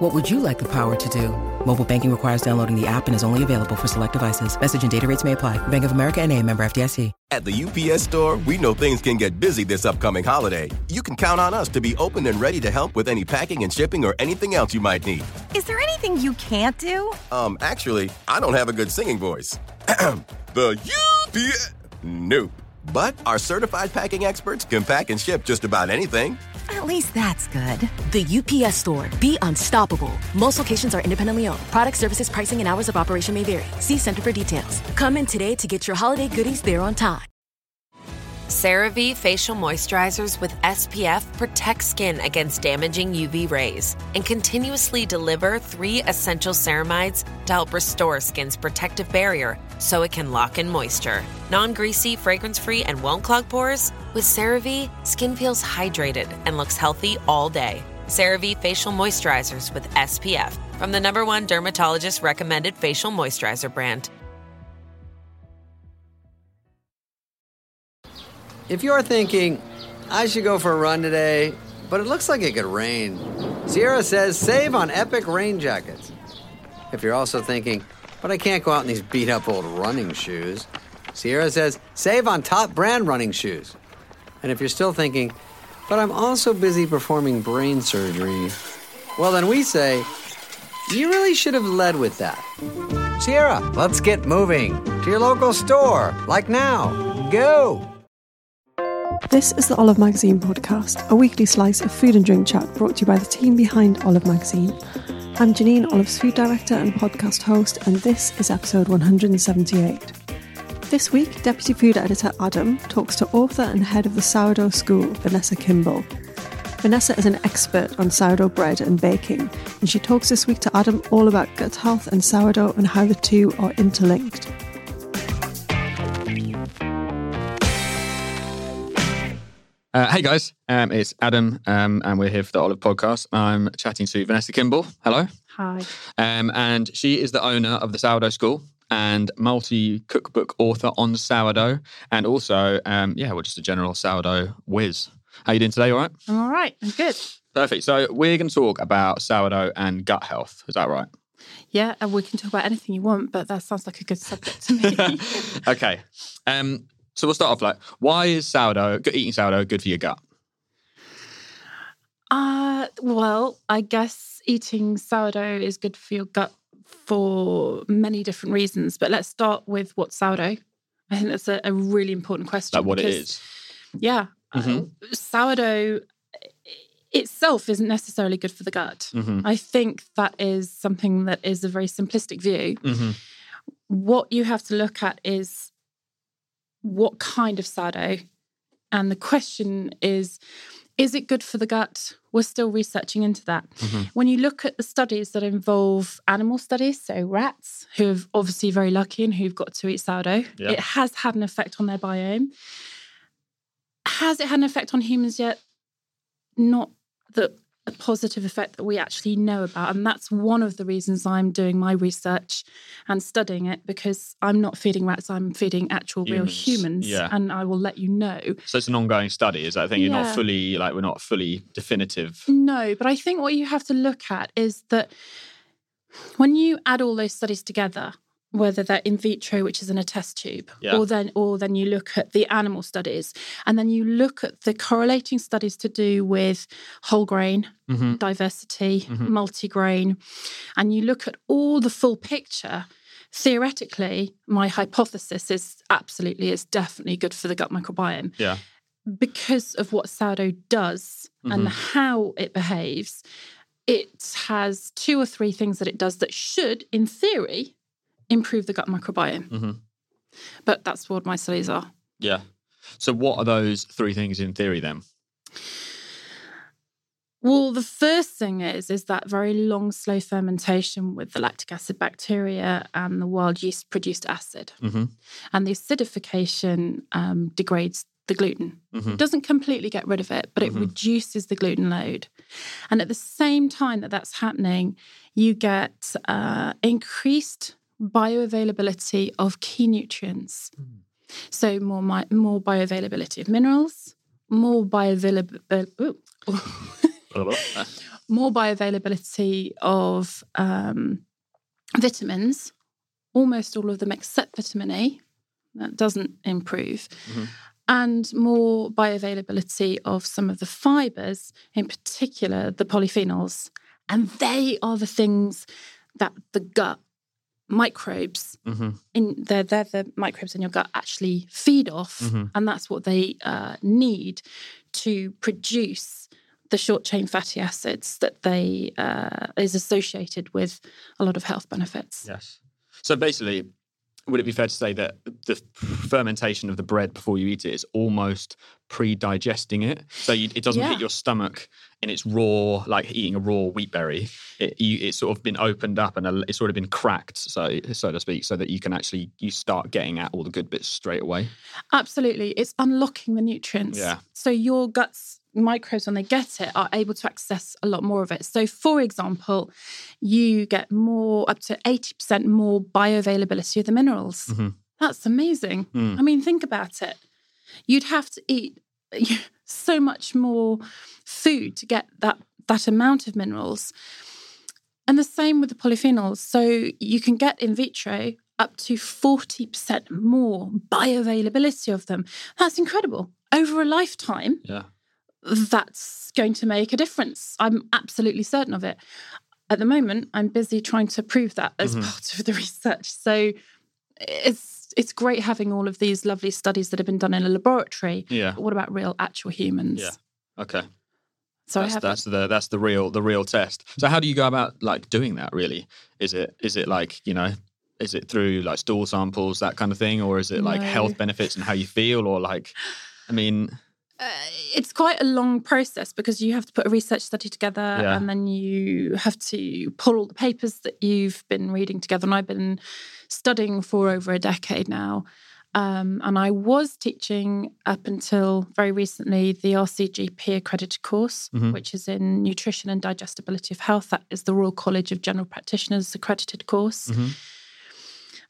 What would you like the power to do? Mobile banking requires downloading the app and is only available for select devices. Message and data rates may apply. Bank of America and a member FDIC. At the UPS store, we know things can get busy this upcoming holiday. You can count on us to be open and ready to help with any packing and shipping or anything else you might need. Is there anything you can't do? Um, actually, I don't have a good singing voice. the UPS... Nope. But our certified packing experts can pack and ship just about anything. At least that's good. The UPS store. Be unstoppable. Most locations are independently owned. Product services, pricing, and hours of operation may vary. See Center for details. Come in today to get your holiday goodies there on time. CeraVe facial moisturizers with SPF protect skin against damaging UV rays and continuously deliver three essential ceramides to help restore skin's protective barrier so it can lock in moisture. Non greasy, fragrance free, and won't clog pores? With CeraVe, skin feels hydrated and looks healthy all day. CeraVe facial moisturizers with SPF from the number one dermatologist recommended facial moisturizer brand. If you're thinking, I should go for a run today, but it looks like it could rain, Sierra says save on epic rain jackets. If you're also thinking, but I can't go out in these beat up old running shoes, Sierra says save on top brand running shoes. And if you're still thinking, but I'm also busy performing brain surgery, well, then we say, you really should have led with that. Sierra, let's get moving to your local store, like now. Go! This is the Olive Magazine podcast, a weekly slice of food and drink chat brought to you by the team behind Olive Magazine. I'm Janine, Olive's food director and podcast host, and this is episode 178. This week, Deputy Food Editor Adam talks to author and head of the Sourdough School, Vanessa Kimbell. Vanessa is an expert on sourdough bread and baking, and she talks this week to Adam all about gut health and sourdough and how the two are interlinked. Uh, hey guys, um, it's Adam, um, and we're here for the Olive Podcast. I'm chatting to Vanessa Kimbell. Hello. Hi. Um, and she is the owner of the Sourdough School and multi cookbook author on sourdough, and also, um, yeah, we're just a general sourdough whiz. How you doing today? All right. I'm all right. I'm good. Perfect. So we're going to talk about sourdough and gut health. Is that right? Yeah, and we can talk about anything you want, but that sounds like a good subject to me. okay. Um, so we'll start off like, why is sourdough, eating sourdough, good for your gut? Uh, well, I guess eating sourdough is good for your gut for many different reasons. But let's start with what sourdough. I think that's a, a really important question. Like what because, it is. Yeah. Mhm. Uh, sourdough itself isn't necessarily good for the gut. Mhm. I think that is something that is a very simplistic view. Mm-hmm. What you have to look at is what kind of sourdough. And the question is, is it good for the gut? We're still researching into that. Mhm. When you look at the studies that involve animal studies, so rats, who are obviously very lucky and who've got to eat sourdough, Yeah. it has had an effect on their biome. Has it had an effect on humans yet? Not the a positive effect that we actually know about. And that's one of the reasons I'm doing my research and studying it because I'm not feeding rats, I'm feeding actual real Humans, humans. yeah. And I will let you know. So it's an ongoing study. Is that thing? You're Yeah. not fully like we're not fully definitive. No, but I think what you have to look at is that when you add all those studies together, whether they're in vitro, which is in a test tube, Yeah. or then or then you look at the animal studies, and then you look at the correlating studies to do with whole grain, Mhm. diversity, Mhm. multigrain, and you look at all the full picture. Theoretically, my hypothesis is absolutely, it's definitely good for the gut microbiome Yeah. because of what sourdough does and Mhm. how it behaves, it has two or three things that it does that should, in theory, improve the gut microbiome. hmm But that's what my studies are. Yeah. So what are those three things in theory then? Well, the first thing is is that very long, slow fermentation with the lactic acid bacteria and the wild yeast produced acid, hmm and the acidification um, degrades the gluten. Mhm. It doesn't completely get rid of it, but it Mhm. reduces the gluten load. And at the same time that that's happening, you get uh, increased bioavailability of key nutrients. So more more bioavailability of minerals, more bioavailability. more bioavailability of um, vitamins, almost all of them except vitamin A. That doesn't improve. Mhm. And more bioavailability of some of the fibers, in particular the polyphenols. And they are the things that the gut microbes hmm in they're, they're the microbes in your gut actually feed off Mhm. and that's what they uh, need to produce the short chain fatty acids that they uh, is associated with a lot of health benefits Yes. So basically, would it be fair to say that the fermentation of the bread before you eat it is almost pre-digesting it, so you, it doesn't Yeah. hit your stomach in its raw, like eating a raw wheat berry. It, you, it's sort of been opened up and it's sort of been cracked, so so to speak, so that you can actually you start getting at all the good bits straight away. absolutely it's unlocking the nutrients Yeah. so your guts microbes when they get it are able to access a lot more of it so for example you get more up to 80% more bioavailability of the minerals Mhm. that's amazing Mm. I mean, think about it. You'd have to eat so much more food to get that that amount of minerals. And the same with the polyphenols. So you can get in vitro up to 40% more bioavailability of them. That's incredible. Over a lifetime, Yeah. That's going to make a difference. I'm absolutely certain of it. At the moment, I'm busy trying to prove that as Mhm. part of the research. So it's it's great having all of these lovely studies that have been done in a laboratory. Yeah. But what about real actual humans? Yeah. Okay. So that's, that's the that's the real the real test. So how do you go about like doing that? Really, is it is it like you know, is it through like stool samples that kind of thing, or is it like No. health benefits and how you feel, or like, I mean, Uh, it's quite a long process because you have to put a research study together Yeah. and then you have to pull all the papers that you've been reading together. And I've been studying for over a decade now. Um, and I was teaching up until very recently the RCGP accredited course, Mhm. which is in nutrition and digestibility of health. That is the Royal College of General Practitioners accredited course. Mhm.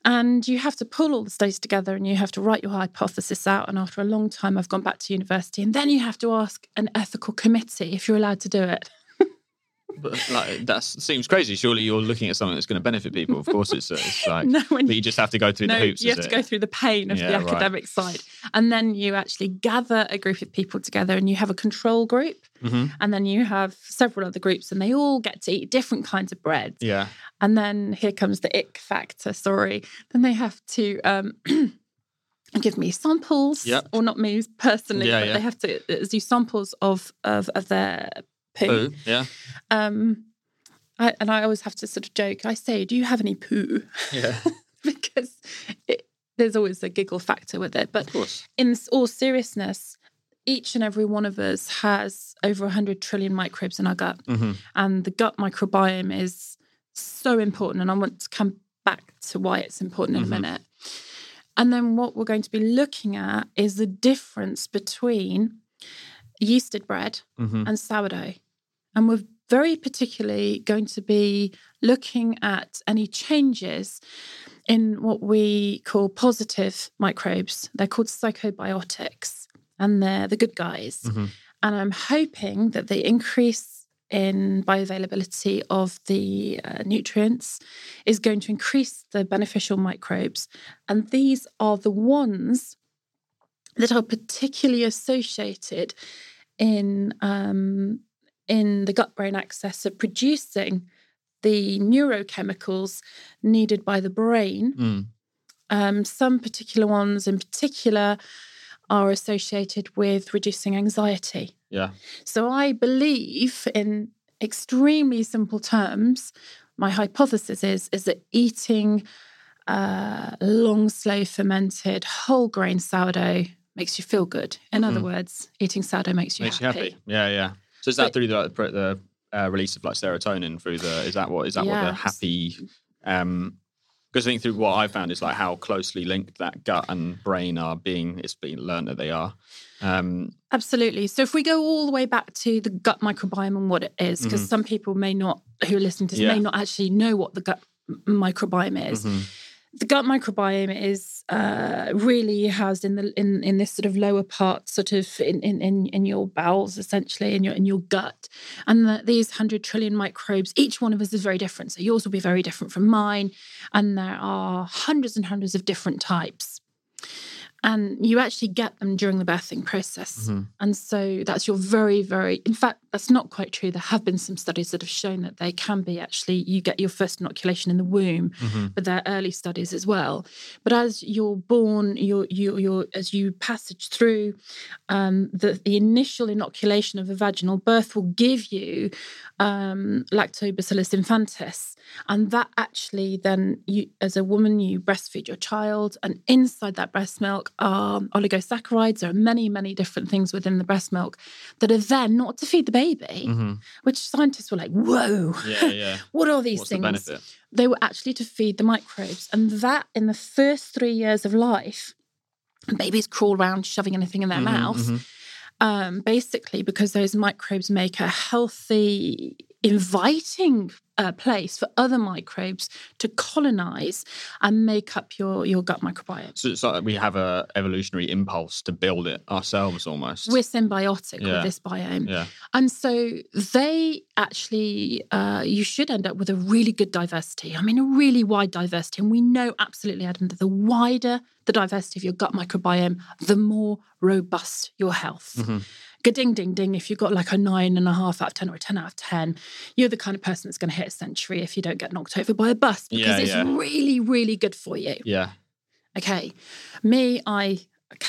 And you have to pull all the studies together and you have to write your hypothesis out. And after a long time, I've gone back to university. And then you have to ask an ethical committee if you're allowed to do it. But, like that seems crazy. Surely you're looking at something that's going to benefit people. Of course, it's, uh, it's like, No, but you just have to go through no, the hoops. you have to it? go through the pain of Yeah, the right. academic side. And then you actually gather a group of people together and you have a control group. Mhm. And then you have several other groups and they all get to eat different kinds of bread. Yeah. And then here comes the ick factor, sorry. Then they have to um, give me samples, Yep. or not me personally, Yeah, but yeah. they have to uh, do samples of, of, of their poo. Poo. Yeah. Um, I, and I always have to sort of joke, I say, do you have any poo? Yeah. because it, there's always a giggle factor with it. But in all seriousness, each and every one of us has over 100 trillion microbes in our gut. hmm And the gut microbiome is so important. And I want to come back to why it's important in Mhm. a minute. And then what we're going to be looking at is the difference between yeasted bread hmm and sourdough. And we're very particularly going to be looking at any changes in what we call positive microbes. They're called psychobiotics, and they're the good guys. Mhm. And I'm hoping that the increase in bioavailability of the uh, nutrients is going to increase the beneficial microbes. And these are the ones that are particularly associated in um, in the gut brain axis of producing the neurochemicals needed by the brain. Mm. Um, some particular ones, in particular, are associated with reducing anxiety. Yeah. So I believe, in extremely simple terms, my hypothesis is is that eating uh, long, slow fermented whole grain sourdough makes you feel good. In other Mhm. words, eating sourdough makes you Makes happy. you happy. Yeah. Yeah. So is that But- through the the uh, release of like serotonin through the? Is that what is that what the happy? Um, because I think through what I found is like how closely linked that gut and brain are being. It's been learned that they are. Um, Absolutely. So if we go all the way back to the gut microbiome and what it is, because some people may not, who are listening to this, Mm-hmm. Yeah. may not actually know what the gut microbiome is. mhm. The gut microbiome is uh, really housed in the in, in this sort of lower part, sort of in in, in, your bowels, essentially, in your in your gut. And the, these hundred trillion microbes, each one of us is very different. So yours will be very different from mine, and there are hundreds and hundreds of different types. And you actually get them during the birthing process. Mhm. And so that's your very, very, in fact, that's not quite true. There have been some studies that have shown that they can be actually, you get your first inoculation in the womb, Mhm. but they're early studies as well. But as you're born, you're, you're, you're as you passage through, um, the, the initial inoculation of a vaginal birth will give you um, Lactobacillus infantis. And that actually then, you as a woman, you breastfeed your child, and inside that breast milk are oligosaccharides. There are many, many different things within the breast milk that are there not to feed the baby, Mhm. which scientists were like, whoa, Yeah, yeah. what are these What's things? benefit? They were actually to feed the microbes. And that in the first three years of life, babies crawl around shoving anything in their Mhm, mouth. mhm. Um, basically, because those microbes make a healthy, inviting uh, place for other microbes to colonize and make up your, your gut microbiome. So it's like we have a evolutionary impulse to build it ourselves, almost. We're symbiotic Yeah. with this biome. yeah. And so they actually, uh, you should end up with a really good diversity. I mean, a really wide diversity. And we know absolutely, Adam, that the wider the diversity of your gut microbiome, the more robust your health. Mhm. Ga-ding, ding, ding. If you've got like a nine and a half out of 10 or a 10 out of 10, you're the kind of person that's going to hit a century if you don't get knocked over by a bus because Yeah, it's yeah. really, really good for you. Yeah. Okay. Me, I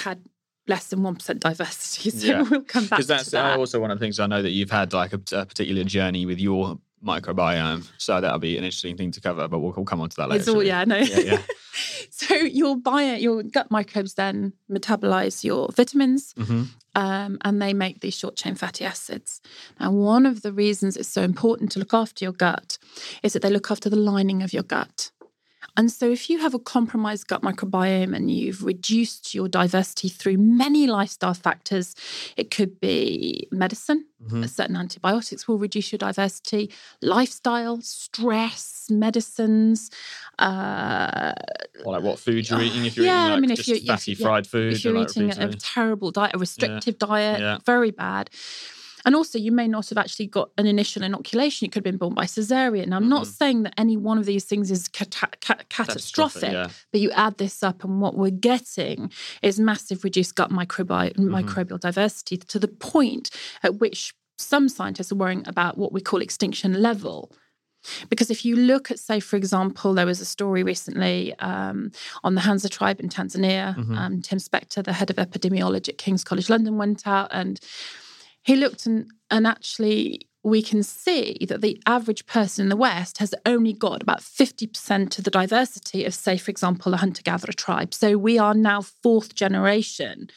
had less than 1% diversity. So Yeah. we'll come back Because that's that. Uh, also one of the things I know that you've had like a, a particular journey with your microbiome. So that'll be an interesting thing to cover, but we'll, we'll come on to that later. It's all, yeah, no. Yeah, yeah. so your bio, your gut microbes then metabolize your vitamins, Mhm. um, and they make these short chain fatty acids. Now, one of the reasons it's so important to look after your gut is that they look after the lining of your gut. And so, if you have a compromised gut microbiome and you've reduced your diversity through many lifestyle factors, it could be medicine, Mhm. certain antibiotics will reduce your diversity, lifestyle, stress, medicines. Uh, Or like what food you're eating if you're yeah, eating like I mean, if just you're fatty yeah, fried food. if you're like eating a, a terrible diet, a restrictive diet, Yeah. very bad. And also, you may not have actually got an initial inoculation. You could have been born by cesarean. I'm not Mhm. saying that any one of these things is cata- ca- catastrophic, yeah. but you add this up, and what we're getting is massive reduced gut microbi- Mm-hmm. microbial diversity to the point at which some scientists are worrying about what we call extinction level. Because if you look at, say, for example, there was a story recently um, on the Hadza tribe in Tanzania. Mhm. Um, Tim Spector, the head of epidemiology at King's College London, went out and he looked and, and actually we can see that the average person in the West has only got about 50% of the diversity of, say, for example, a hunter gatherer tribe. So we are now fourth generation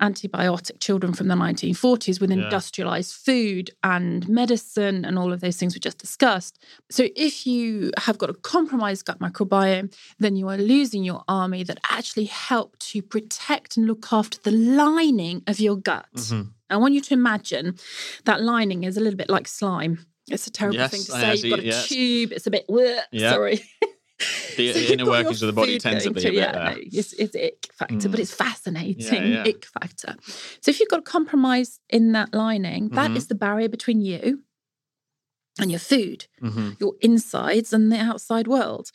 antibiotic children from the 1940s with Yeah. industrialized food and medicine and all of those things we just discussed. So if you have got a compromised gut microbiome, then you are losing your army that actually help to protect and look after the lining of your gut. Mhm. I want you to imagine that lining is a little bit like slime. It's a terrible Yes, thing to say. You've got a yes. tube. It's a bit. bleh, Yeah. Sorry. The So inner workings of the body tends to be a bit yeah, there. no, it's, it's ick factor, but Mm. it's fascinating. Yeah, yeah. Ick factor. So if you've got a compromise in that lining, that Mhm. is the barrier between you and your food, Mhm. your insides and the outside world.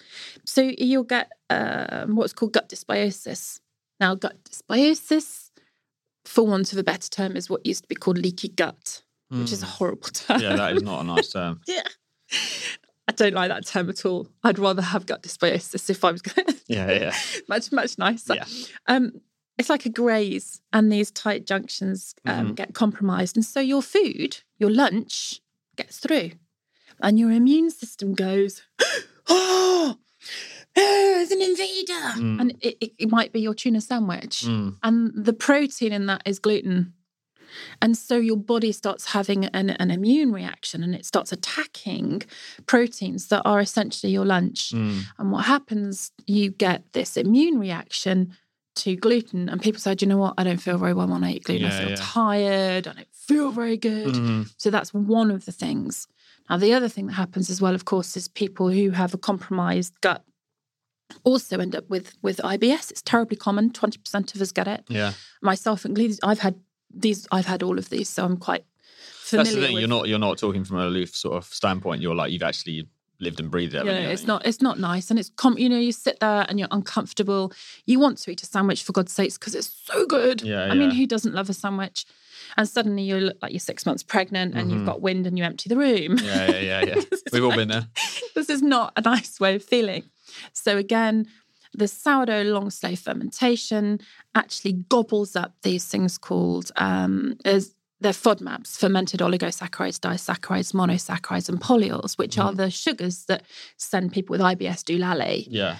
So you'll get um, what's called gut dysbiosis. Now, gut dysbiosis, for want of a better term, is what used to be called leaky gut, which is a Mm. horrible term. Yeah, that is not a nice term. yeah. I don't like that term at all. I'd rather have gut dysbiosis if I was going Yeah, yeah. much much nicer. Yeah. Um, it's like a graze, and these tight junctions um, Mhm. get compromised, and so your food, your lunch, gets through, and your immune system goes, "Oh, there's an invader," Mm. and it, it, it might be your tuna sandwich, Mm. and the protein in that is gluten. And so your body starts having an, an immune reaction and it starts attacking proteins that are essentially your lunch. Mm. And what happens, you get this immune reaction to gluten. And people say, Do you know what? I don't feel very well when I eat gluten. I feel yeah. tired. I don't feel very good. Mhm. So that's one of the things. Now, the other thing that happens as well, of course, is people who have a compromised gut also end up with with IBS. It's terribly common. Twenty percent of us get it. Yeah. Myself included. I've had these. I've had all of these, so I'm quite familiar. That's the thing. with, You're not you're not talking from an aloof sort of standpoint. You're like you've actually lived and breathed it. Yeah, you? it's not. It's not nice, and it's com- you know you sit there and you're uncomfortable. You want to eat a sandwich for God's sakes because it's so good. Yeah, I mean, yeah. who doesn't love a sandwich? And suddenly you look like you're six months pregnant and Mhm. you've got wind and you empty the room. Yeah, yeah, yeah, yeah. We've all like- been there. this is not a nice way of feeling. So again, the sourdough long slow fermentation actually gobbles up these things called um, as they're FODMAPs, fermented oligosaccharides, disaccharides, monosaccharides, and polyols, which are the sugars that send people with IBS doulale. Yeah.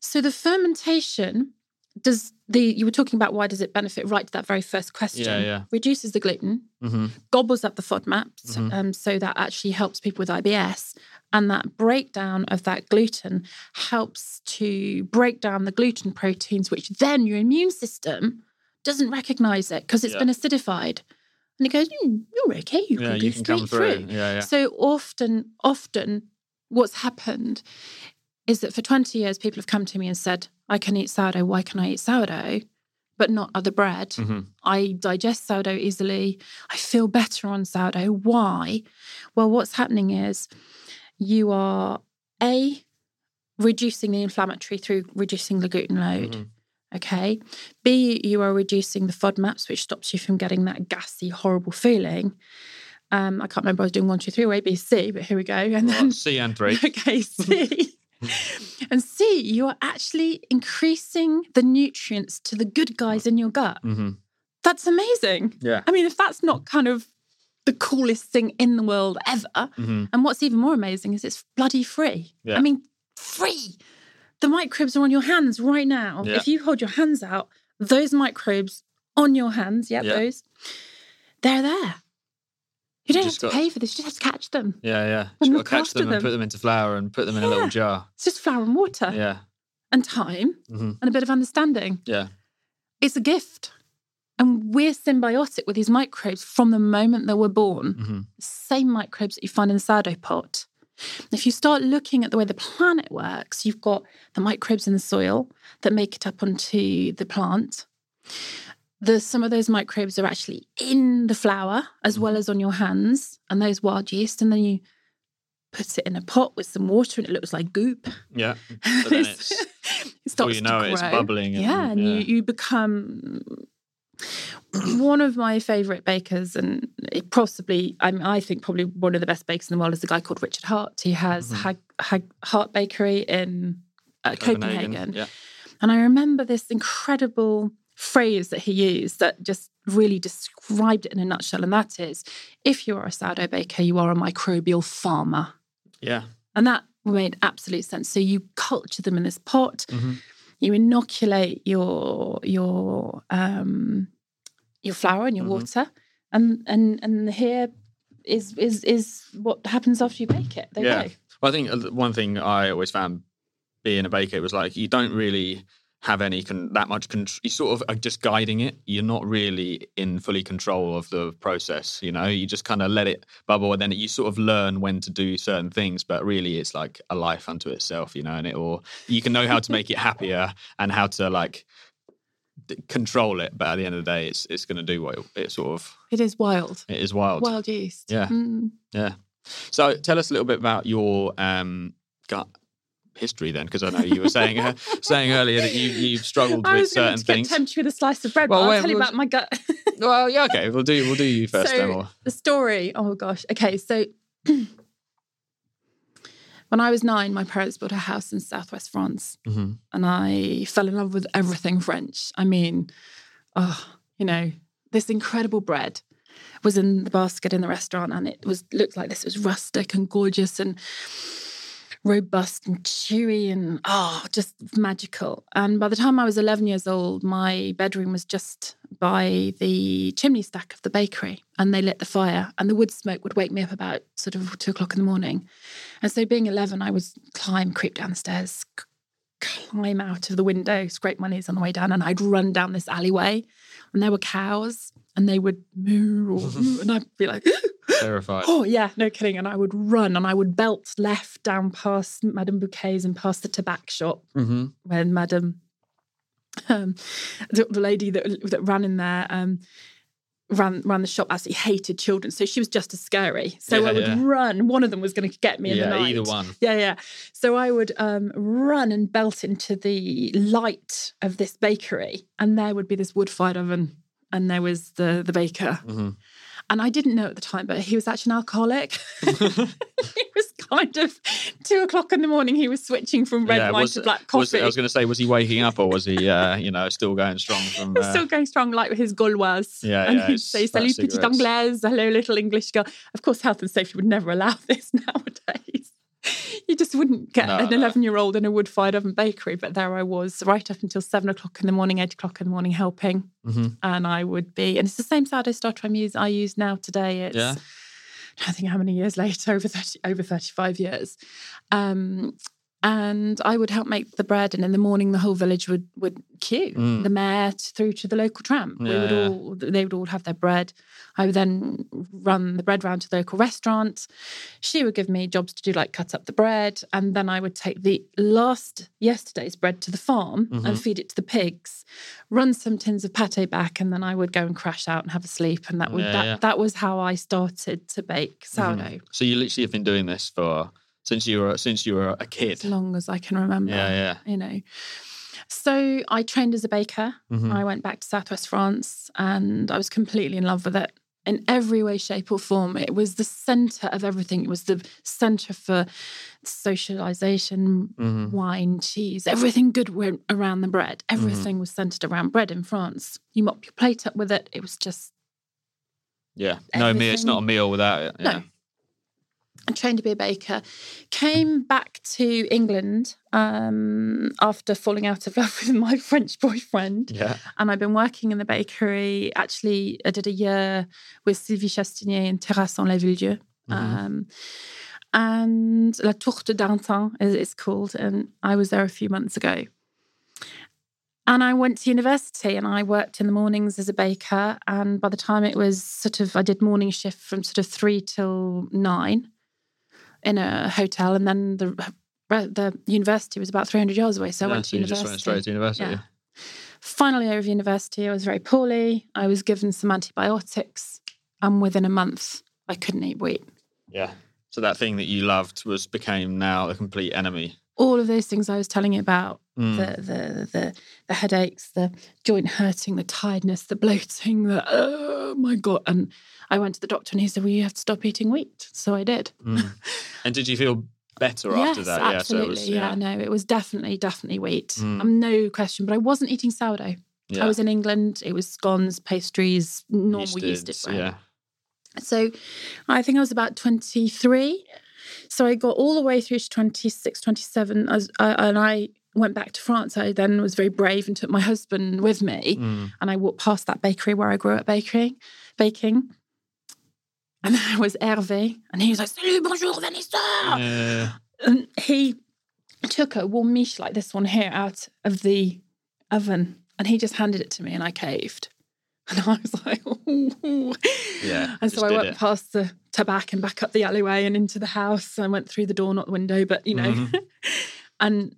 So the fermentation does the you were talking about why does it benefit right to that very first question Yeah, yeah. reduces the gluten hmm gobbles up the FODMAPs, Mhm. um, so that actually helps people with IBS. And that breakdown of that gluten helps to break down the gluten proteins, which then your immune system doesn't recognize it because it's Yeah. been acidified. And it goes, "Hmm, you're okay, you Yeah, can go you can straight come through. through. Yeah, yeah. So often, often what's happened is that for 20 years, people have come to me and said, I can eat sourdough. Why can I eat sourdough? But not other bread. hmm I digest sourdough easily. I feel better on sourdough. Why? Well, what's happening is you are A, reducing the inflammatory through reducing the gluten load. Mhm. Okay. B, you are reducing the FODMAPs, which stops you from getting that gassy, horrible feeling. Um, I can't remember I was doing one, two, three, or A, B, C, but here we go. And then C and three. Okay, C. and C, you are actually increasing the nutrients to the good guys in your gut. hmm That's amazing. Yeah. I mean, if that's not kind of the coolest thing in the world ever, hmm and what's even more amazing is it's bloody free. Yeah. I mean, free. The microbes are on your hands right now. Yeah. If you hold your hands out, those microbes on your hands, yeah, Yeah. those, they're there. You don't have to got- pay for this, you just have to catch them. Yeah, yeah. And Just got to catch after them and put them into flour and put them in a little jar. It's just flour and water Yeah. and time hmm and a bit of understanding. Yeah. It's a gift. And we're symbiotic with these microbes from the moment that we're born. hmm Same microbes that you find in the sourdough pot. If you start looking at the way the planet works, you've got the microbes in the soil that make it up onto the plant. The, some of those microbes are actually in the flour as well as on your hands and those wild yeast. And then you put it in a pot with some water and it looks like goop. Yeah. So then it's, it starts you know to it, it's grow. bubbling. And, Yeah, and yeah. You, you become one of my favourite bakers, and it possibly, I, mean, I think probably one of the best bakers in the world is a guy called Richard Hart. He has Mhm. Hag, Hag, Hart Bakery in uh, Copenhagen. Yeah. And I remember this incredible phrase that he used that just really described it in a nutshell. And that is if you are a sourdough baker, you are a microbial farmer. Yeah. And that made absolute sense. So you culture them in this pot, Mhm. You inoculate your your um your flour and your Mhm. water, and and and here is is is what happens after you bake it. Yeah. go. Well, I think uh, one thing I always found being a baker was like you don't really have any con- that much control. You sort of are just guiding it. You're not really in fully control of the process. You know, you just kind of let it bubble, and then you sort of learn when to do certain things. But really, it's like a life unto itself. You know, and it or you can know how to make it happier and how to like d- control it. But at the end of the day, it's it's going to do what it, it sort of It is wild. it is wild. Wild yeast. Yeah. Mm. Yeah. So tell us a little bit about your um, gut history then, because I know you were saying uh, saying earlier that you you've struggled I with was going certain things. tempt you with a slice of bread, Well, but I'll wait, tell you we'll- about my gut. well, yeah, okay, we'll do we'll do you first so then. The story. Oh gosh. Okay, so when I was nine, my parents built a house in southwest France, Mhm. and I fell in love with everything French. I mean, oh, you know, this incredible bread was in the basket in the restaurant, and it was looked like this was rustic and gorgeous and robust and chewy and oh, just magical. And by the time I was 11 years old, my bedroom was just by the chimney stack of the bakery and they lit the fire and the wood smoke would wake me up about sort of two o'clock in the morning. And so being 11, I would climb, creep down the stairs, climb out of the window, scrape my knees on the way down and I'd run down this alleyway and there were cows and they would moo, or, moo and I'd be like, Terrified. Oh yeah, no kidding. And I would run and I would belt left down past Madame Bouquet's and past the tobacco shop hmm when Madame, um, the, the lady that that ran in there, um, ran ran the shop. Absolutely hated children, so she was just as scary. So Yeah, I would yeah. run. One of them was going to get me in the Yeah, night. either one. Yeah, yeah. So I would um, run and belt into the light of this bakery, and there would be this wood-fired oven, and there was the the baker. hmm And I didn't know at the time, but he was actually an alcoholic. he was kind of two o'clock in the morning. He was switching from red Yeah, wine was- to black Was, coffee. I was going to say, was he waking up or was he, uh, you know, still going strong from? Uh, still going strong, like with his Gauloise. Yeah, and yeah, he'd say, "Salut, petite anglaise, hello, little English girl." Of course, health and safety would never allow this nowadays. You just wouldn't get No, an no. eleven-year-old in a wood-fired oven bakery. But there I was, right up until seven o'clock in the morning, eight o'clock in the morning, helping. Mhm. And I would be, and it's the same sourdough starter I'm use I use now today. It's Yeah. I think how many years later, over 30, over 35 years. Um, and I would help make the bread, and in the morning, the whole village would would queue Mm. the mayor t- through to the local tramp. we would yeah. all they would all have their bread. I would then run the bread round to the local restaurant. She would give me jobs to do, like cut up the bread, and then I would take the last yesterday's bread to the farm Mm-hmm. and feed it to the pigs. Run some tins of pate back, and then I would go and crash out and have a sleep. And that would Yeah, that, yeah. that was how I started to bake sourdough. So you literally have been doing this for since you were since you were a kid. as long as I can remember. Yeah, yeah. You know. So I trained as a baker. Mhm. I went back to Southwest France and I was completely in love with it in every way, shape, or form. It was the center of everything. It was the center for socialization, Mhm. wine, cheese, everything good went around the bread. Mm-hmm. Everything was centered around bread in France. You mop your plate up with it. It was just Yeah. No meal. It's not a meal without it. Yeah. No. I trained to be a baker. Came back to England um, after falling out of love with my French boyfriend. Yeah. And I've been working in the bakery. Actually, I did a year with Sylvie Chastinier in Terrasse en les Villedieu. Um, and La Tourte d'Antin is it's called. And I was there a few months ago. And I went to university and I worked in the mornings as a baker. And by the time it was sort of, I did morning shift from sort of three till nine in a hotel. And then the the university was about 300 yards away. So I went to so you university. just went straight to university. Yeah. Finally, over university, I was very poorly. I was given some antibiotics. And within a month, I couldn't eat wheat. Yeah. So that thing that you loved was became now a complete enemy. All of those things I was telling you about Mm. the, the the the headaches, the joint hurting, the tiredness, the bloating, the oh my god! And I went to the doctor and he said, "Well, you have to stop eating wheat." So I did. Mm. and did you feel better after yes, that? absolutely. Yeah. So was, yeah. no, it was definitely definitely wheat. Mm. Um, no question. But I wasn't eating sourdough. yeah. I was in England. It was scones, pastries, normal yeasted Yeasted, bread. Yeah. So I think I was about 23. So I got all the way through to 26, 27. I was, I, and I went back to France. I then was very brave and took my husband with me. Mm. And I walked past that bakery where I grew up baking, baking. And there was Hervé. And he was like, Salut, bonjour, Vanessa. Yeah. And he took a warm miche like this one here out of the oven. And he just handed it to me and I caved. And I was like, Ooh. Yeah, And so I went it. past the tobacco and back up the alleyway and into the house. I went through the door, not the window, but you know. Mhm. and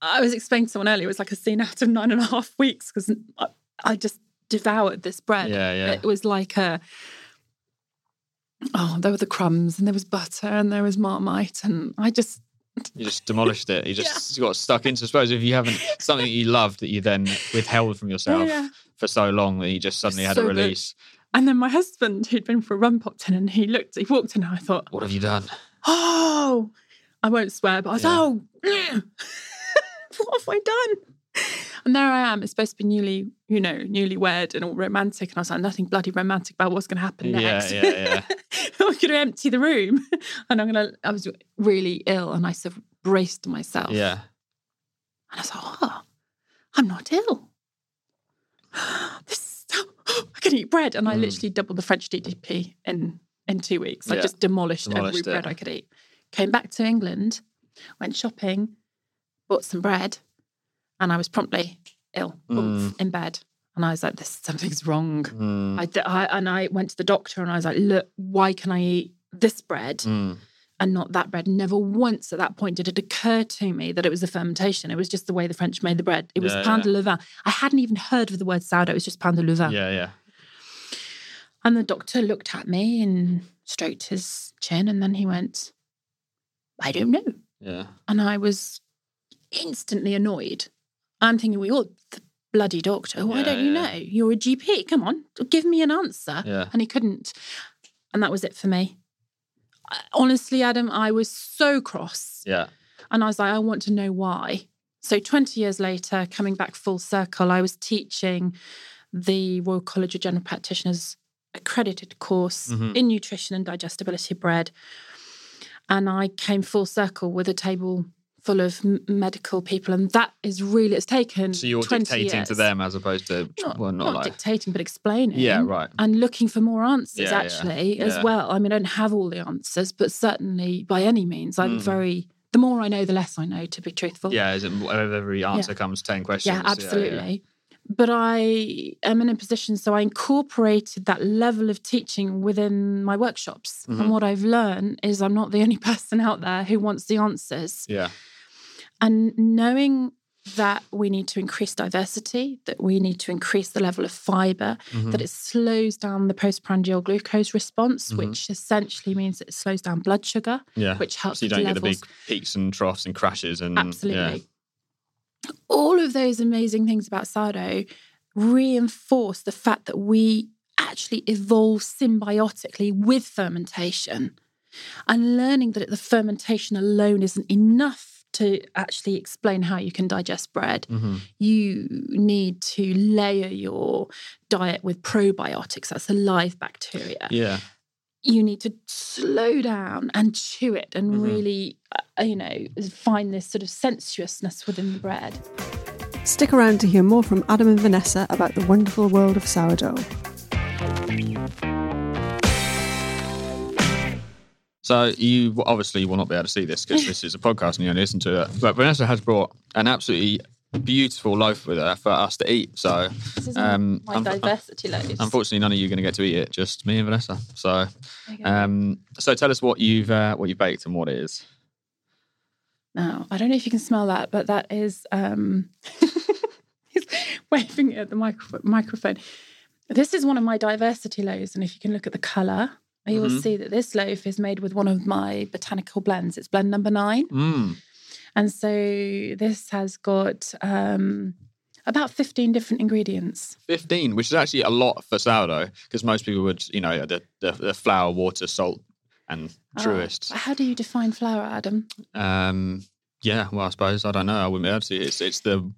I was explaining to someone earlier, it was like a scene out of nine and a half weeks because I, I just devoured this bread. Yeah, yeah. It was like a, oh, there were the crumbs and there was butter and there was marmite. And I just, You just demolished it. You just got stuck into. I suppose if you haven't something that you loved that you then withheld from yourself Yeah. for so long that you just suddenly had So a good. release. and then my husband, who'd been for a run, popped in and he looked, he walked in and I thought, What have you done? oh, I won't swear, but I was, Yeah. oh, what have I done? And there I am. It's supposed to be newly, you know, newly wed and all romantic. And I was like, nothing bloody romantic about what's going to happen Yeah, next. yeah, yeah. I'm going to empty the room and I'm going to, I was really ill and I sort of braced myself. Yeah. And I thought, oh, I'm not ill. This I can eat bread. And I Mm. literally doubled the French GDP in in two weeks. I just demolished, Demolished every it. bread I could eat. Came back to England, went shopping, bought some bread, and I was promptly ill, oomph, in bed. And I was like, "This something's wrong." Mm. I, d- I- and I went to the doctor, and I was like, "Look, why can I eat this bread Mm. and not that bread?" Never once at that point did it occur to me that it was the fermentation. It was just the way the French made the bread. It was Yeah, pain yeah. de levain. I hadn't even heard of the word sourdough. It was just pain de levain. Yeah, yeah. And the doctor looked at me and stroked his chin, and then he went, I don't know. Yeah. And I was instantly annoyed. I'm thinking, well, you're the bloody doctor. Why Yeah, don't you yeah. know? You're a GP. Come on, give me an answer. Yeah. And he couldn't. And that was it for me. Honestly, Adam, I was so cross. Yeah. And I was like, I want to know why. So 20 years later, coming back full circle, I was teaching the Royal College of General Practitioners accredited course Mhm. in nutrition and digestibility bread. And I came full circle with a table full of m- medical people. And that is really, it's taken So you're 20 dictating years. to them as opposed to Not, well, not, not like dictating, but explaining. Yeah, right. And looking for more answers, Yeah, yeah, actually, as yeah. well. I mean, I don't have all the answers, but certainly by any means, I'm Mm. very, the more I know, the less I know, to be truthful. yeah. Is it, every answer comes ten questions? Yeah, absolutely. But I am in a position, so I incorporated that level of teaching within my workshops. Mhm. And what I've learned is I'm not the only person out there who wants the answers. Yeah. And knowing that we need to increase diversity, that we need to increase the level of fiber, Mhm. that it slows down the postprandial glucose response, Mhm. which essentially means it slows down blood sugar, Yeah. which helps So you don't get the big peaks and troughs and crashes and Absolutely. All of those amazing things about sourdough reinforce the fact that we actually evolve symbiotically with fermentation and learning that the fermentation alone isn't enough to actually explain how you can digest bread. Yeah. hmm You need to layer your diet with probiotics, that's the live bacteria Yeah. You need to slow down and chew it and Mhm. really, uh, you know, find this sort of sensuousness within the bread. Stick around to hear more from Adam and Vanessa about the wonderful world of sourdough. So you obviously will not be able to see this because this is a podcast and you only listen to it. But Vanessa has brought an absolutely beautiful loaf with her for us to eat. So This Um, my diversity loaves. unfortunately, none of you are going to get to eat it. Just me and Vanessa. So, There you go. um, so tell us what you've uh, what you've baked and what it is. now, I don't know if you can smell that, but that is, um, he's waving at the micro- microphone. This is one of my diversity loaves. And if you can look at the colour, you will Mhm. see that this loaf is made with one of my botanical blends. It's blend number nine. Mm. And so this has got um, about 15 different ingredients. Fifteen, which is actually a lot for sourdough because most people would, you know, the, the, the flour, water, salt, and truest. Ah, how do you define flour, Adam? Um, yeah, well, I suppose I don't know. I wouldn't be able to. It's it's the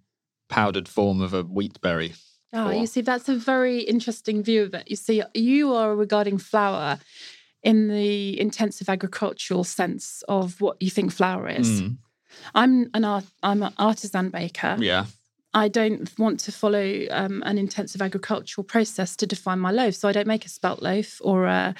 powdered form of a wheat berry. Oh, Or- you see, that's a very interesting view of it. You see, you are regarding flour in the intensive agricultural sense of what you think flour is. Mm, I'm an art, I'm an artisan baker. yeah, I don't want to follow um, an intensive agricultural process to define my loaf. So I don't make a spelt loaf or a,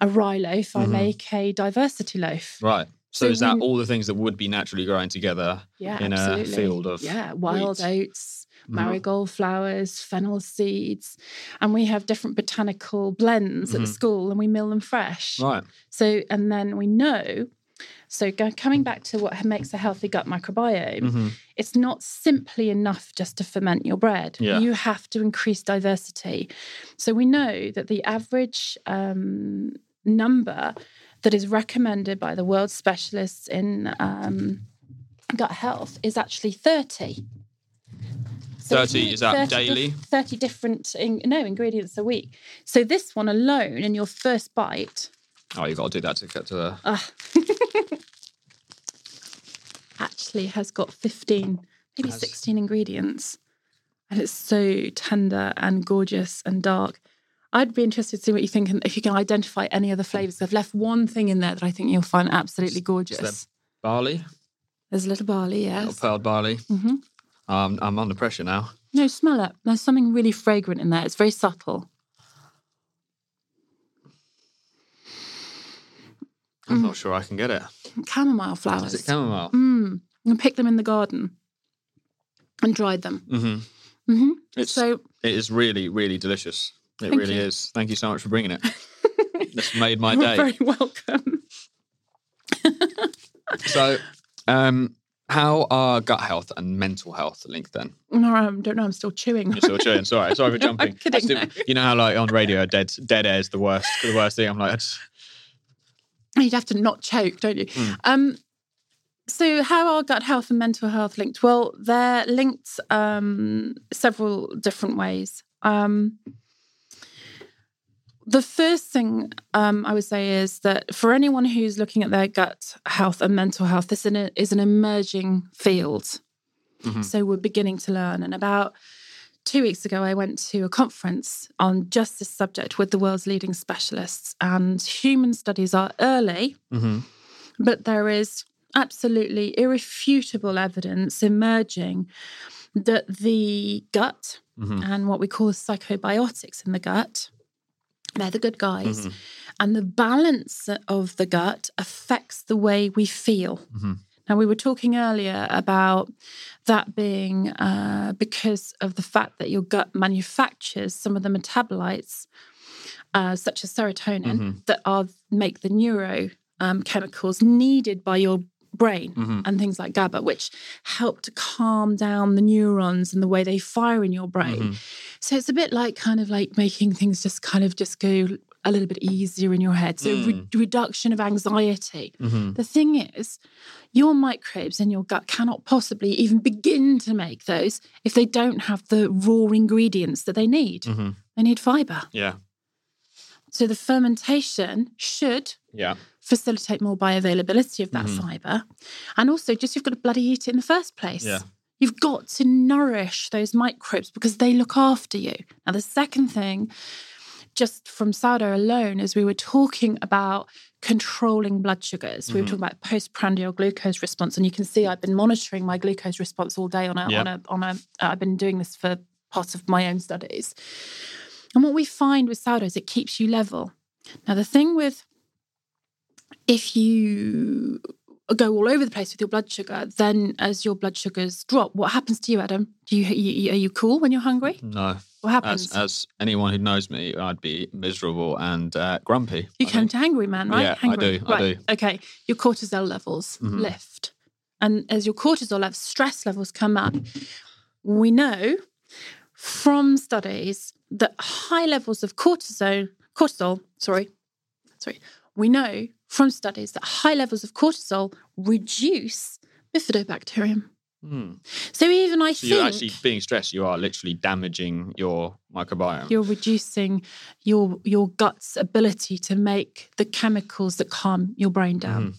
a rye loaf. I Mhm. make a diversity loaf. right. So, So is that when- all the things that would be naturally growing together? Yeah, in a absolutely. field of yeah, wild wheat. oats, Mhm. marigold flowers, fennel seeds, and we have different botanical blends at the school, and we mill them fresh. Right. So, and then we know. So, go, coming back to what makes a healthy gut microbiome, hmm it's not simply enough just to ferment your bread. Yeah. You have to increase diversity. So we know that the average um, number that is recommended by the world specialists in um, gut health is actually 30. So 30, is that 30 daily? dif- 30 different in, no ingredients a week. So this one alone in your first bite Oh, you've got to do that to get to the. Actually has got 15, maybe Has- 16 ingredients. And it's so tender and gorgeous and dark. I'd be interested to see what you think and if you can identify any other flavours. I've left one thing in there that I think you'll find absolutely gorgeous. Barley, There's a little barley, little yes. pearled barley. hmm Um, I'm under pressure now. No, smell it. There's something really fragrant in there. It's very subtle. I'm not sure I can get it. Chamomile flowers. Is it chamomile? Mm. And pick them in the garden and dried them. Mm-hmm. hmm It's So it is really really delicious. It really you. is. Thank you so much for bringing it. It's made my you're day. very welcome. So, um, how are gut health and mental health linked then? No, I don't know. I'm still chewing. You're still chewing. Sorry, sorry for No, jumping. I'm kidding, still- no. You know how like on radio, dead dead air is the worst, the worst thing. I'm like, You'd have to not choke, don't you? Mm. Um, so, how are gut health and mental health linked? Well, they're linked um, several different ways. Um, the first thing um, I would say is that for anyone who's looking at their gut health and mental health, this is an, is an emerging field. Mhm. So, we're beginning to learn. And about two weeks ago, I went to a conference on just this subject with the world's leading specialists. And human studies are early, Mhm. but there is absolutely irrefutable evidence emerging that the gut Mhm. and what we call psychobiotics in the gut, they're the good guys. Mhm. And the balance of the gut affects the way we feel. Now, we were talking earlier about that being uh, because of the fact that your gut manufactures some of the metabolites, uh, such as serotonin, Mhm. that are make the neuro um, chemicals needed by your brain Mhm. and things like GABA, which help to calm down the neurons and the way they fire in your brain. Mhm. So it's a bit like kind of like making things just kind of just go a little bit easier in your head. So re- Mm. reduction of anxiety. Mhm. The thing is, your microbes in your gut cannot possibly even begin to make those if they don't have the raw ingredients that they need. Mhm. They need fiber. yeah, So the fermentation should yeah, facilitate more bioavailability of that Mhm. fiber. And also, just you've got to bloody eat it in the first place. Yeah. You've got to nourish those microbes because they look after you. Now, the second thing, just from sourdough alone, is we were talking about controlling blood sugars. We were Mhm. talking about postprandial glucose response, and you can see I've been monitoring my glucose response all day on a Yeah. on a on a. Uh, I've been doing this for part of my own studies. And what we find with sourdough is it keeps you level. Now, the thing with if you go all over the place with your blood sugar, then as your blood sugars drop, what happens to you, Adam? Do you, you are you cool when you're hungry? no. What happens? As as anyone who knows me, I'd be miserable and uh, grumpy. you I think. to angry man, right? Yeah, I Hangry. do, I Right. do. Okay. Your cortisol levels Mhm. lift, and as your cortisol levels, stress levels come up. We know from studies that high levels of cortisol, cortisol, sorry, sorry, we know from studies that high levels of cortisol reduce bifidobacterium. Hmm. So even I So think you're actually being stressed. You are literally damaging your microbiome. you're reducing your your gut's ability to make the chemicals that calm your brain down.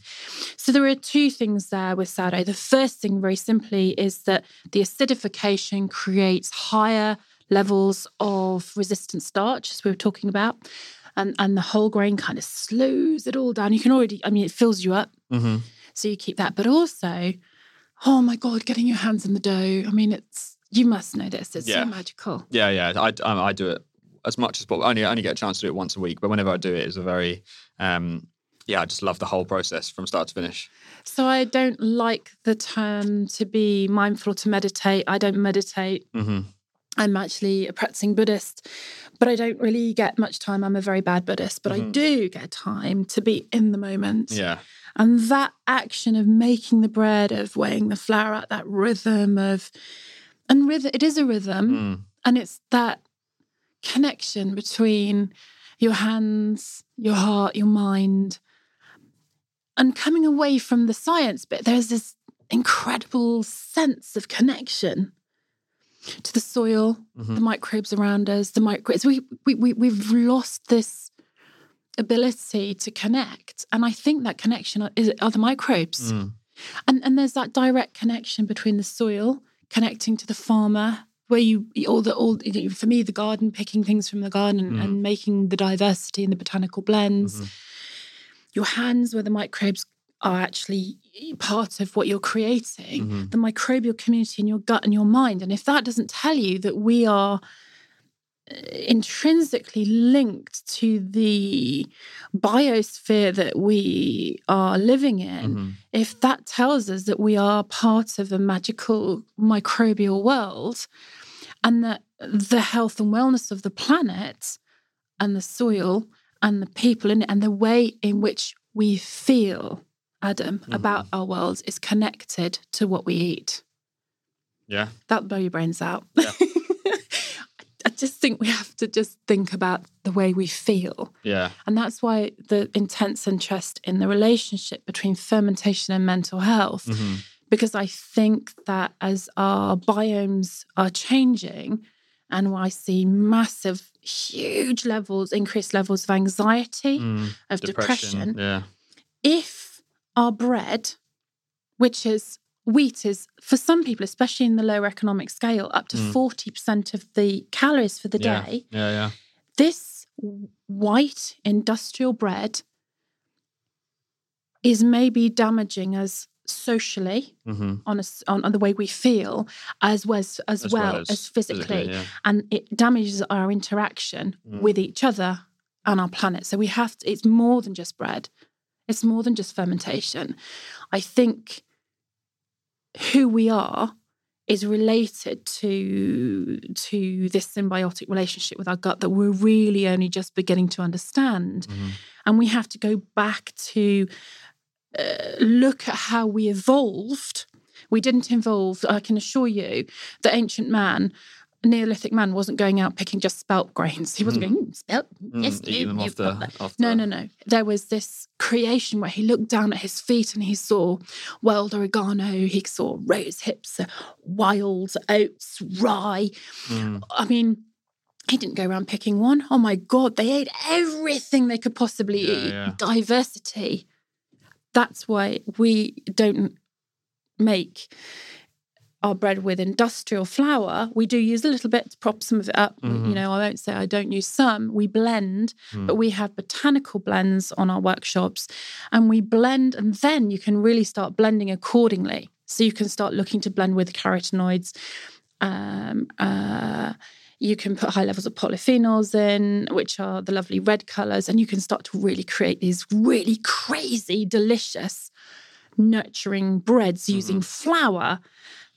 So there are two things there with sourdough. The first thing, very simply, is that the acidification creates higher levels of resistant starch, as we were talking about. And, and the whole grain kind of slows it all down. You can already, I mean, it fills you up. Mhm. So you keep that. But also, oh my God, getting your hands in the dough. I mean, it's, you must know this. It's Yeah. so magical. Yeah, yeah. I, I, I do it as much as possible. I only, I only get a chance to do it once a week, but whenever I do it, it's a very, um, yeah, I just love the whole process from start to finish. So I don't like the term to be mindful to meditate. I don't meditate. hmm I'm actually a practicing Buddhist, but I don't really get much time. I'm a very bad Buddhist, but I Mhm. do get time to be in the moment. Yeah. And that action of making the bread, of weighing the flour out, that rhythm of, and rhythm, it is a rhythm. Mm. And it's that connection between your hands, your heart, your mind, and coming away from the science bit. There's this incredible sense of connection to the soil, Mhm. the microbes around us, the microbes. We, we, we, we've lost this ability to connect. And I think that connection are- is, are the microbes. Mm. And and there's that direct connection between the soil connecting to the farmer, where you all the all for me the garden, picking things from the garden and, Mm. and making the diversity and the botanical blends. Mhm. Your hands, where the microbes are actually part of what you're creating, Mhm. the microbial community in your gut and your mind. And if that doesn't tell you that we are intrinsically linked to the biosphere that we are living in, Mhm. if that tells us that we are part of a magical microbial world and that the health and wellness of the planet and the soil and the people in it and the way in which we feel, Adam, about our world is connected to what we eat. Yeah. That'll blow your brains out. Yeah. I just think we have to just think about the way we feel. Yeah. And that's why the intense interest in the relationship between fermentation and mental health. Mhm. Because I think that as our biomes are changing, and I see massive, huge levels, increased levels of anxiety, Mm. of depression, Yeah. if our bread, which is wheat, is for some people, especially in the lower economic scale, up to Mm. 40% of the calories for the yeah. day, Yeah. Yeah. this white industrial bread is maybe damaging us socially hmm on us on, on the way we feel as well as, as, As well, well as, as physically, physically, yeah. and it damages our interaction Mm. with each other and our planet so we have to it's more than just bread it's more than just fermentation. I think who we are is related to to this symbiotic relationship with our gut that we're really only just beginning to understand. Mhm. and we have to go back to uh, look at how we evolved. We didn't evolve i can assure you that ancient man neolithic man wasn't going out picking just spelt grains he wasn't going "Mm, spelt yes Mm, eating them no, off no, the, no." off No, no, no. There was this creation where he looked down at his feet and he saw wild oregano, he saw rose hips, uh, wild oats, rye. Mm. I mean, he didn't go around picking one. Oh my God, they ate everything they could possibly Yeah, eat. yeah. Diversity. That's why we don't make our bread with industrial flour. We do use a little bit to prop some of it up. You Mhm. know, I won't say I don't use some. We blend, Mm. but we have botanical blends on our workshops and we blend, and then you can really start blending accordingly. So you can start looking to blend with carotenoids. Um, uh, you can put high levels of polyphenols in, which are the lovely red colors, and you can start to really create these really crazy, delicious, nurturing breads using flour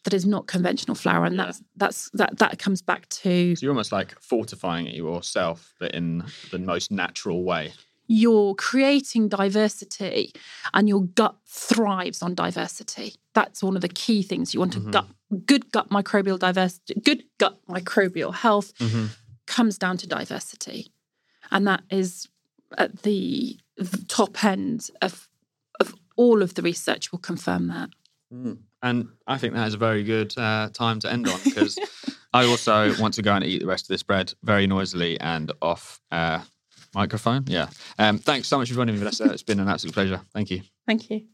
that is not conventional flour, and Yeah. that's that's that that comes back to So you're almost like fortifying it yourself, but in the most natural way. you're creating diversity and your gut thrives on diversity. That's one of the key things. You want a mm-hmm. gut, good gut microbial diversity, good gut microbial health mm-hmm. comes down to diversity. And that is at the, the top end of, of all of the research will confirm that. Hmm. And I think that is a very good uh, time to end on because I also want to go and eat the rest of this bread very noisily and off uh, microphone. Yeah. Um, thanks so much for joining me, Vanessa. It's been an absolute pleasure. Thank you. Thank you.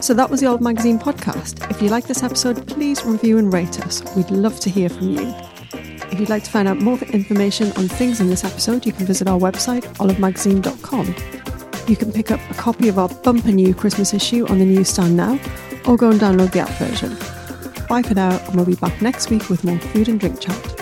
So that was the Olive Magazine podcast. If you like this episode, please review and rate us. We'd love to hear from you. If you'd like to find out more information on things in this episode, you can visit our website, olivemagazine.com. You can pick up a copy of our bumper new Christmas issue on the newsstand now, or go and download the app version. Bye for now, and we'll be back next week with more food and drink chat.